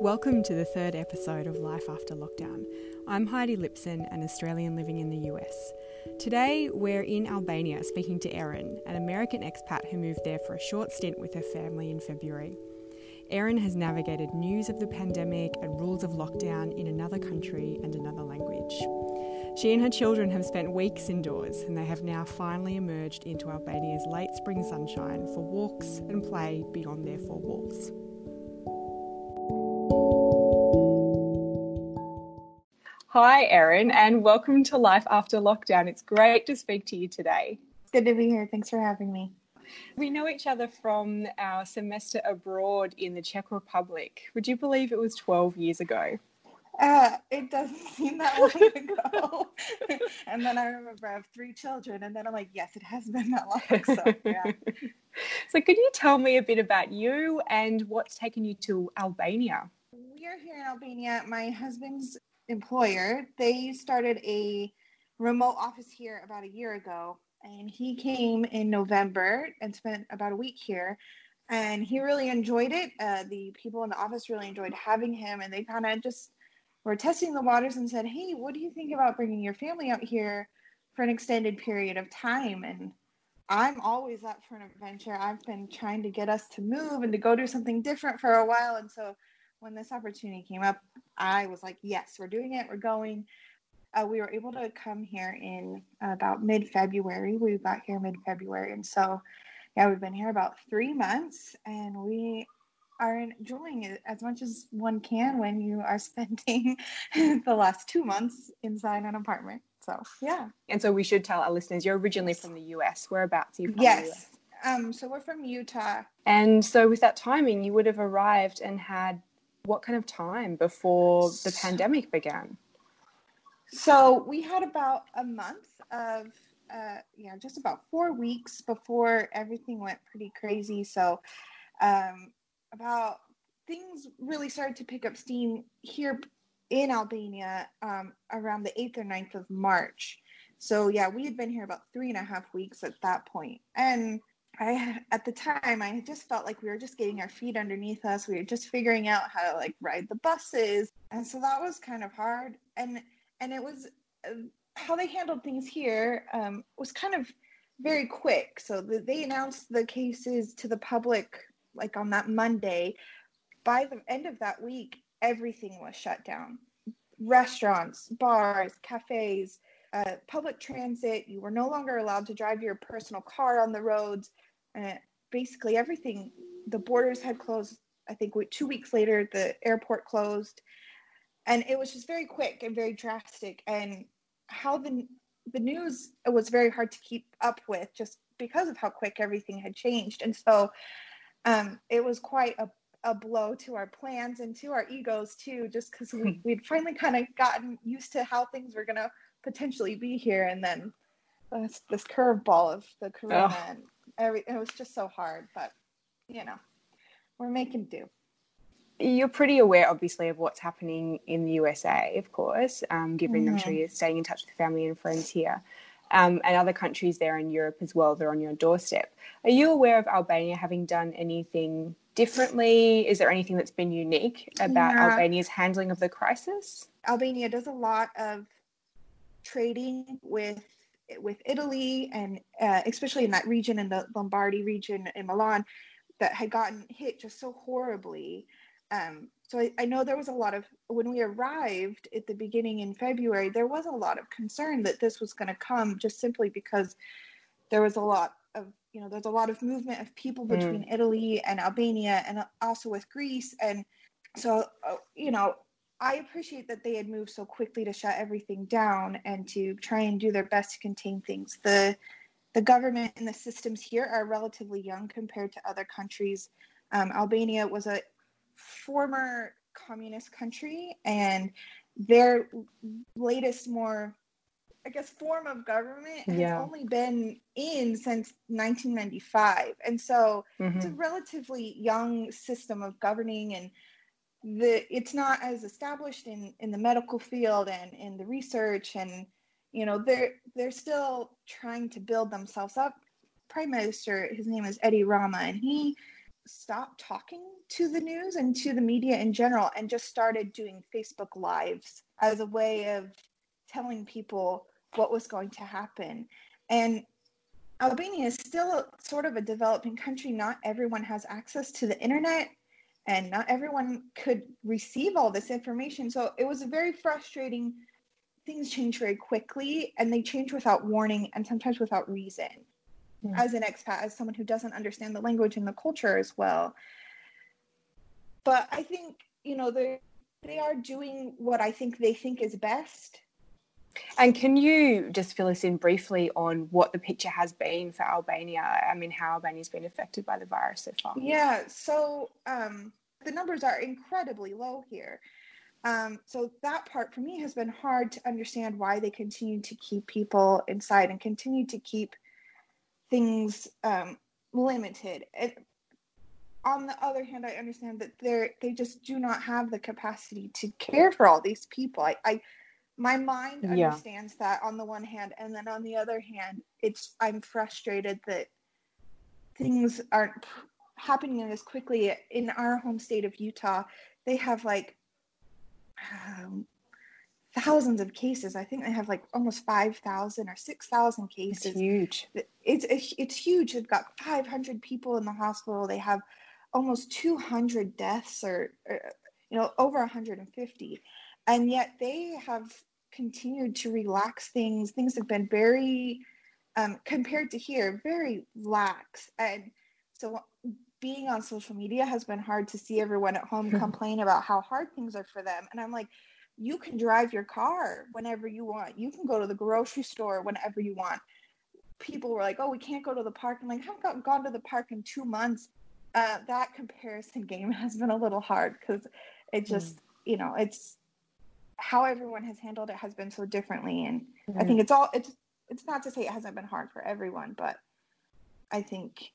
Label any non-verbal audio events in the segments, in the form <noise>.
Welcome to the third episode of Life After Lockdown. I'm Heidi Lipson, an Australian living in the US. Today, we're in Albania speaking to Erin, an American expat who moved there for a short stint with her family in February. Erin has navigated news of the pandemic and rules of lockdown in another country and another language. She and her children have spent weeks indoors and they have now finally emerged into Albania's late spring sunshine for walks and play beyond their four walls. Hi, Erin, and welcome to Life After Lockdown. It's great to speak to you today. It's good to be here. Thanks for having me. We know each other from our semester abroad in the Czech Republic. Would you believe it was 12 years ago? Uh, it doesn't <laughs> seem that long ago. <laughs> and then I remember I have three children, and then I'm like, yes, it has been that long. So, yeah. <laughs> so, could you tell me a bit about you and what's taken you to Albania? We are here in Albania. My husband's employer, they started a remote office here about a year ago. And he came in November and spent about a week here. And he really enjoyed it. Uh, the people in the office really enjoyed having him. And they kind of just were testing the waters and said, Hey, what do you think about bringing your family out here for an extended period of time? And I'm always up for an adventure. I've been trying to get us to move and to go do something different for a while. And so when this opportunity came up, I was like, yes, we're doing it. We're going. Uh, we were able to come here in about mid February. We got here mid February. And so, yeah, we've been here about three months and we are enjoying it as much as one can when you are <laughs> spending the last two months inside an apartment. So, yeah. And so, we should tell our listeners you're originally from the US. Whereabouts are you from? Yes. Um, so, we're from Utah. And so, with that timing, you would have arrived and had what kind of time before the pandemic began? So we had about a month of, uh, yeah, just about four weeks before everything went pretty crazy. So, um, about things really started to pick up steam here in Albania um, around the 8th or 9th of March. So, yeah, we had been here about three and a half weeks at that point. And I at the time I just felt like we were just getting our feet underneath us. We were just figuring out how to like ride the buses, and so that was kind of hard. And and it was uh, how they handled things here um, was kind of very quick. So the, they announced the cases to the public like on that Monday. By the end of that week, everything was shut down. Restaurants, bars, cafes, uh, public transit. You were no longer allowed to drive your personal car on the roads and basically everything the borders had closed i think two weeks later the airport closed and it was just very quick and very drastic and how the the news was very hard to keep up with just because of how quick everything had changed and so um, it was quite a, a blow to our plans and to our egos too just because we, hmm. we'd finally kind of gotten used to how things were going to potentially be here and then this, this curveball of the corona oh. and every it was just so hard, but you know, we're making do. You're pretty aware, obviously, of what's happening in the USA, of course, um, given mm-hmm. I'm sure you're staying in touch with family and friends here. Um, and other countries there in Europe as well, they're on your doorstep. Are you aware of Albania having done anything differently? Is there anything that's been unique about yeah. Albania's handling of the crisis? Albania does a lot of trading with with Italy and uh, especially in that region in the Lombardy region in Milan that had gotten hit just so horribly. Um, so I, I, know there was a lot of when we arrived at the beginning in February, there was a lot of concern that this was going to come just simply because there was a lot of you know there's a lot of movement of people mm. between mm. Italy and Albania and also with Greece and so uh, you know I appreciate that they had moved so quickly to shut everything down and to try and do their best to contain things. The the government and the systems here are relatively young compared to other countries. Um, Albania was a former communist country, and their latest, more, I guess, form of government has yeah. only been in since 1995. And so mm-hmm. it's a mm-hmm. relatively young system of governing and the it's not as established in in the medical field and in the research and you know they're they're still trying to build themselves up prime minister his name is edi rama and he stopped talking to the news and to the media in general and just started doing Facebook Lives as a way of telling people what was going to happen. And Albania is still sort of a developing country. Not everyone has access to the internet and not everyone could receive all this information. So it was a very frustrating. Things change very quickly and they change without warning and sometimes without reason. Mm. As an expat, as someone who doesn't understand the language and the culture as well. But I think, you know, they they are doing what I think they think is best and can you just fill us in briefly on what the picture has been for Albania? I mean, how Albania's been affected by the virus so far? Yeah, so um, the numbers are incredibly low here. Um, so that part for me has been hard to understand why they continue to keep people inside and continue to keep things um, limited. And on the other hand, I understand that they they just do not have the capacity to care for all these people. I, I my mind yeah. understands that on the one hand and then on the other hand it's i'm frustrated that things aren't happening as quickly in our home state of utah they have like um, thousands of cases. I think they have like almost 5000 or 6000 cases. it's huge. It's it's huge. They've got 500 people in the hospital. They have almost 200 deaths or, or you know over 150 and yet they have continued to relax things. Things have been very, um, compared to here, very lax. And so being on social media has been hard to see everyone at home <laughs> complain about how hard things are for them. And I'm like, you can drive your car whenever you want. You can go to the grocery store whenever you want. People were like, oh, we can't go to the park. I'm like, I haven't gone to the park in two months. Uh, that comparison <laughs> game has been a little hard because it just, mm. you know, it's how everyone has handled it has been so differently and mm-hmm. i think it's all it's it's not to say it hasn't been hard for everyone but i think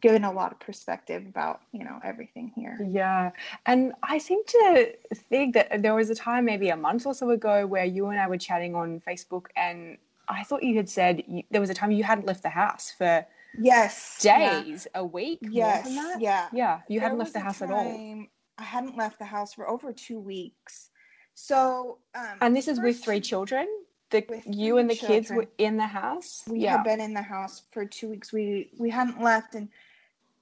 given a lot of perspective about you know everything here. Yeah. And i seem to think that there was a time maybe a month or so ago where you and i were chatting on facebook and i thought you had said you, there was a time you hadn't left the house for yes. days yeah. a week yes. yeah. Yeah you there hadn't left the house at all. i hadn't left the house for over two weeks. So, um, and this is with three children. The you and the children. kids were in the house. We yeah. had been in the house for two weeks. We we hadn't left, and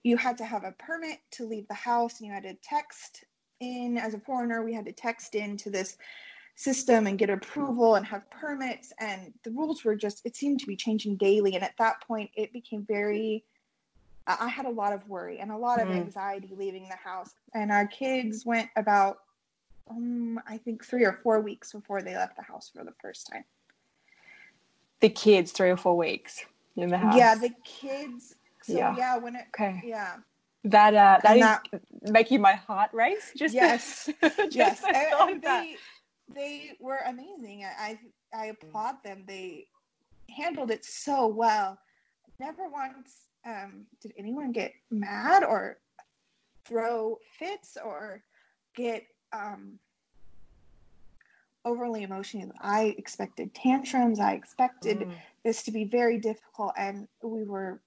you had to have a permit to leave the house, and you had to text in as a foreigner. We had to text into this system and get approval and have permits, and the rules were just it seemed to be changing daily. And at that point, it became very. I had a lot of worry and a lot of mm. anxiety leaving the house, and our kids went about um, I think three or four weeks before they left the house for the first time. The kids, three or four weeks in the house. Yeah, the kids. So yeah, yeah when it. Okay. Yeah. That uh, that that, is making my heart race. Just yes, <laughs> just yes. And, and they they were amazing. I I applaud them. They handled it so well. Never once um, did anyone get mad or throw fits or get um, overly emotional. I expected tantrums. I expected mm. this to be very difficult, and we were.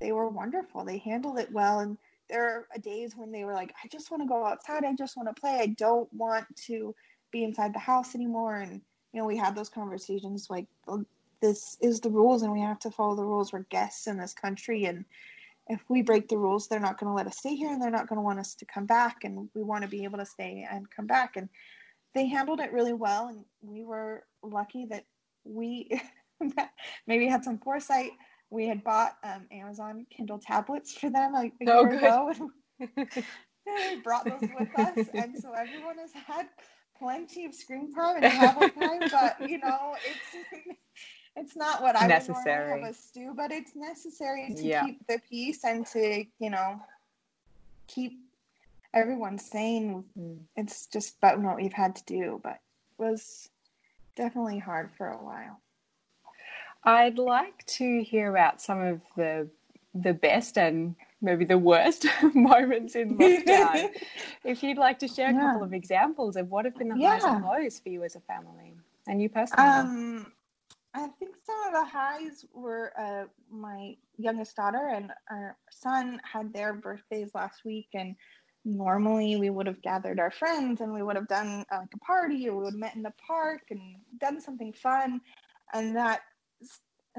They were wonderful. They handled it well, and there are days when they were like, "I just want to go outside. I just want to play. I don't want to be inside the house anymore." And you know, we had those conversations like, "This is the rules, and we have to follow the rules. We're guests in this country, and." if we break the rules, they're not going to let us stay here and they're not going to want us to come back. And we want to be able to stay and come back. And they handled it really well. And we were lucky that we <laughs> maybe had some foresight. We had bought um, Amazon Kindle tablets for them a, a oh, year ago. And <laughs> they brought those with us. And so everyone has had plenty of screen time and <laughs> tablet time. But, you know, it's it's not what I necessary. would normally have a stew, but it's necessary to yeah. keep the peace and to you know keep everyone saying Mm. It's just about what we've had to do, but it was definitely hard for a while. I'd like to hear about some of the the best and maybe the worst <laughs> moments in lockdown. <laughs> if you'd like to share a yeah. couple of examples of what have been the yeah. highs and lows for you as a family and you personally. Um, I think some of the highs were uh, my youngest daughter and our son had their birthdays last week, and normally we would have gathered our friends and we would have done uh, like a party or we would have met in the park and done something fun, and that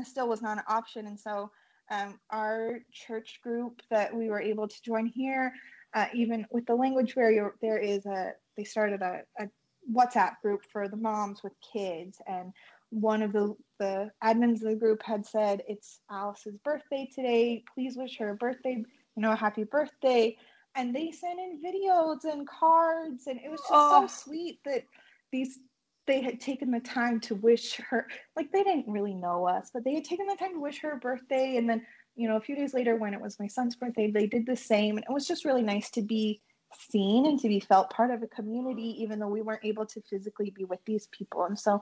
still was not an option. And so um, our church group that we were able to join here, uh, even with the language barrier, there is a they started a, a WhatsApp group for the moms with kids and one of the, the admins of the group had said, It's Alice's birthday today. Please wish her a birthday, you know, a happy birthday. And they sent in videos and cards. And it was just oh. so sweet that these they had taken the time to wish her like they didn't really know us but they had taken the time to wish her a birthday and then you know a few days later when it was my son's birthday they did the same and it was just really nice to be seen and to be felt part of a community even though we weren't able to physically be with these people and so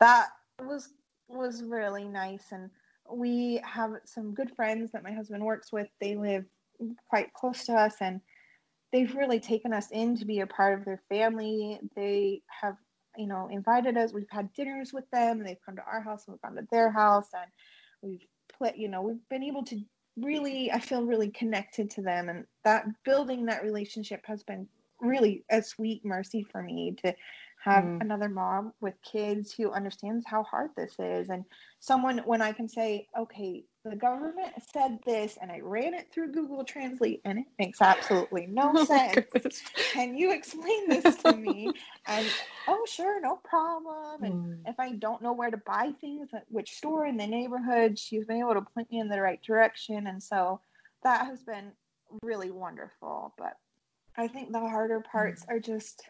that was was really nice and we have some good friends that my husband works with they live quite close to us and they've really taken us in to be a part of their family. They have you know invited us. We've had dinners with them. They've come to our house and we've gone to their house and we've put you know we've been able to really i feel really connected to them. And that building that relationship has been really a sweet mercy for me to have mm. another mom with kids who understands how hard this is. And someone when i can say okay the government said this and i ran it through google translate and it makes absolutely no <laughs> oh sense. can you explain this to me? <laughs> And oh sure no problem. And mm. if i don't know where to buy things at which store in the neighborhood she's been able to point me in the right direction. And so that has been really wonderful. But i think the harder parts mm. are just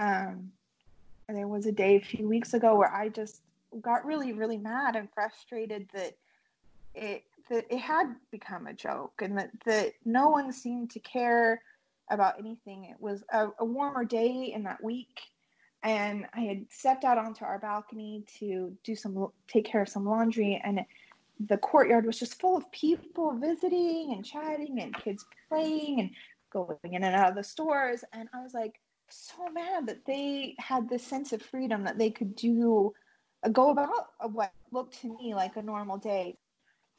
um, there was a day a few weeks ago where I just got really, really mad and frustrated that it that it had become a joke and that, that no one seemed to care about anything. It was a, a warmer day in that week and I had stepped out onto our balcony to do some take care of some laundry and the courtyard was just full of people visiting and chatting and kids playing and going in and out of the stores and I was like so mad that they had this sense of freedom that they could do go about what looked to me like a normal day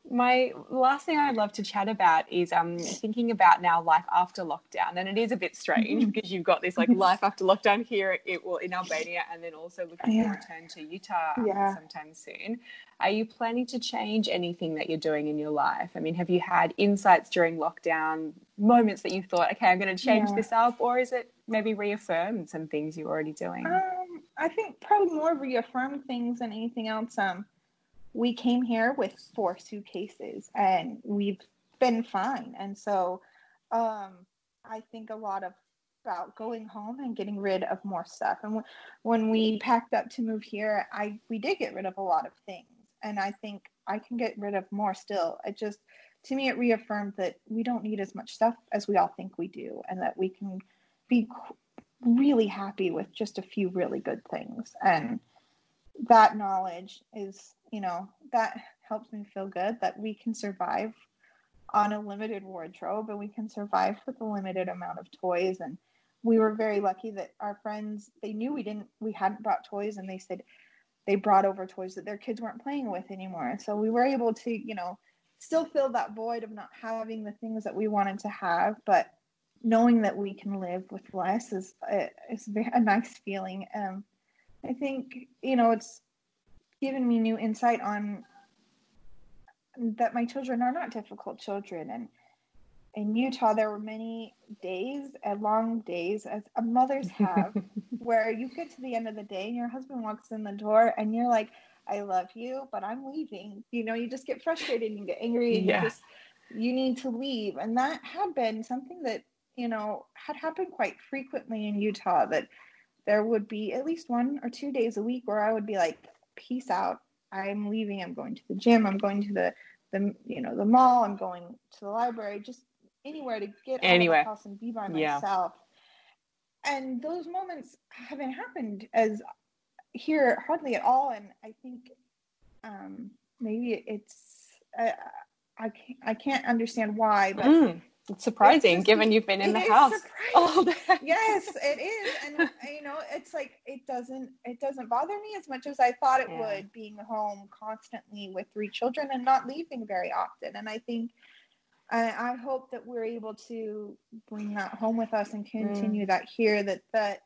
my last thing I'd love to chat about is um, thinking about now life after lockdown, and it is a bit strange mm-hmm. because you've got this like life after lockdown here, it will in Albania, and then also looking yeah. to return to Utah um, yeah. sometime soon. Are you planning to change anything that you're doing in your life? I mean, have you had insights during lockdown, moments that you thought, okay, I'm going to change yeah. this up, or is it maybe reaffirm some things you're already doing? Um, I think probably more reaffirm things than anything else. Um, we came here with four suitcases and we've been fine. And so um, I think a lot of about going home and getting rid of more stuff. And w- when we packed up to move here, I we did get rid of a lot of things, and I think I can get rid of more still. It just to me it reaffirmed that we don't need as much stuff as we all think we do, and that we can be really happy with just a few really good things. And that knowledge is you know, that helps me feel good that we can survive on a limited wardrobe and we can survive with a limited amount of toys. And we were very lucky that our friends they knew we didn't we hadn't brought toys and they said they brought over toys that their kids weren't playing with anymore. So we were able to you know still fill that void of not having the things that we wanted to have but knowing that we can live with less is uh, is a nice feeling. Um i think you know it's given me new insight on that my children are not difficult children. And in Utah there were many days and long days as mothers <laughs> have where you get to the end of the day and your husband walks in the door and you're like I love you but I'm leaving. You know you just get frustrated and you get angry and yeah. you just you need to leave. And that had been something that you know had happened quite frequently in Utah that there would be at least one or two days a week where I would be like peace out. I'm leaving. I'm going to the gym. I'm going to the the you know the mall. I'm going to the library. Just anywhere to get anywhere. out of the house and be by myself. Yeah. And those moments haven't happened as here hardly at all. And I think um, maybe it's I, I can't, I can't understand why, but mm. It's surprising it's just, given you've been in the house all day. yes it is <laughs> and you know it's like it doesn't it doesn't bother me as much as i thought it yeah. would being home constantly with three children and not leaving very often and i think I, I hope that we're able to bring that home with us and continue mm. that here that that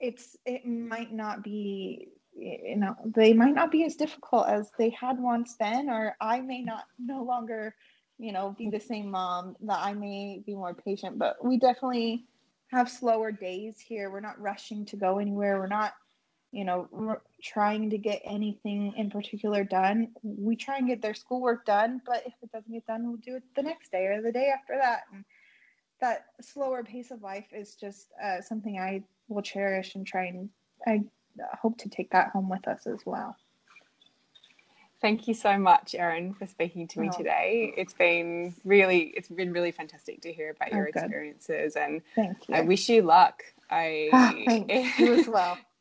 it's it might not be you know they might not be as difficult as they had once then or i may not no longer you know be the same mom that i may be more patient but we definitely have slower days here. We're not rushing to go anywhere. We're not you know trying to get anything in particular done. We try and get their schoolwork done but if it doesn't get done we'll do it the next day or the day after that. And that slower pace of life is just uh, something i will cherish and try and i hope to take that home with us as well. Thank you so much, Erin, for speaking to me oh. today. It's been really, it's been really fantastic to hear about oh, your oh, experiences, and thank you. I wish you luck. I ah, thank you as well. <laughs>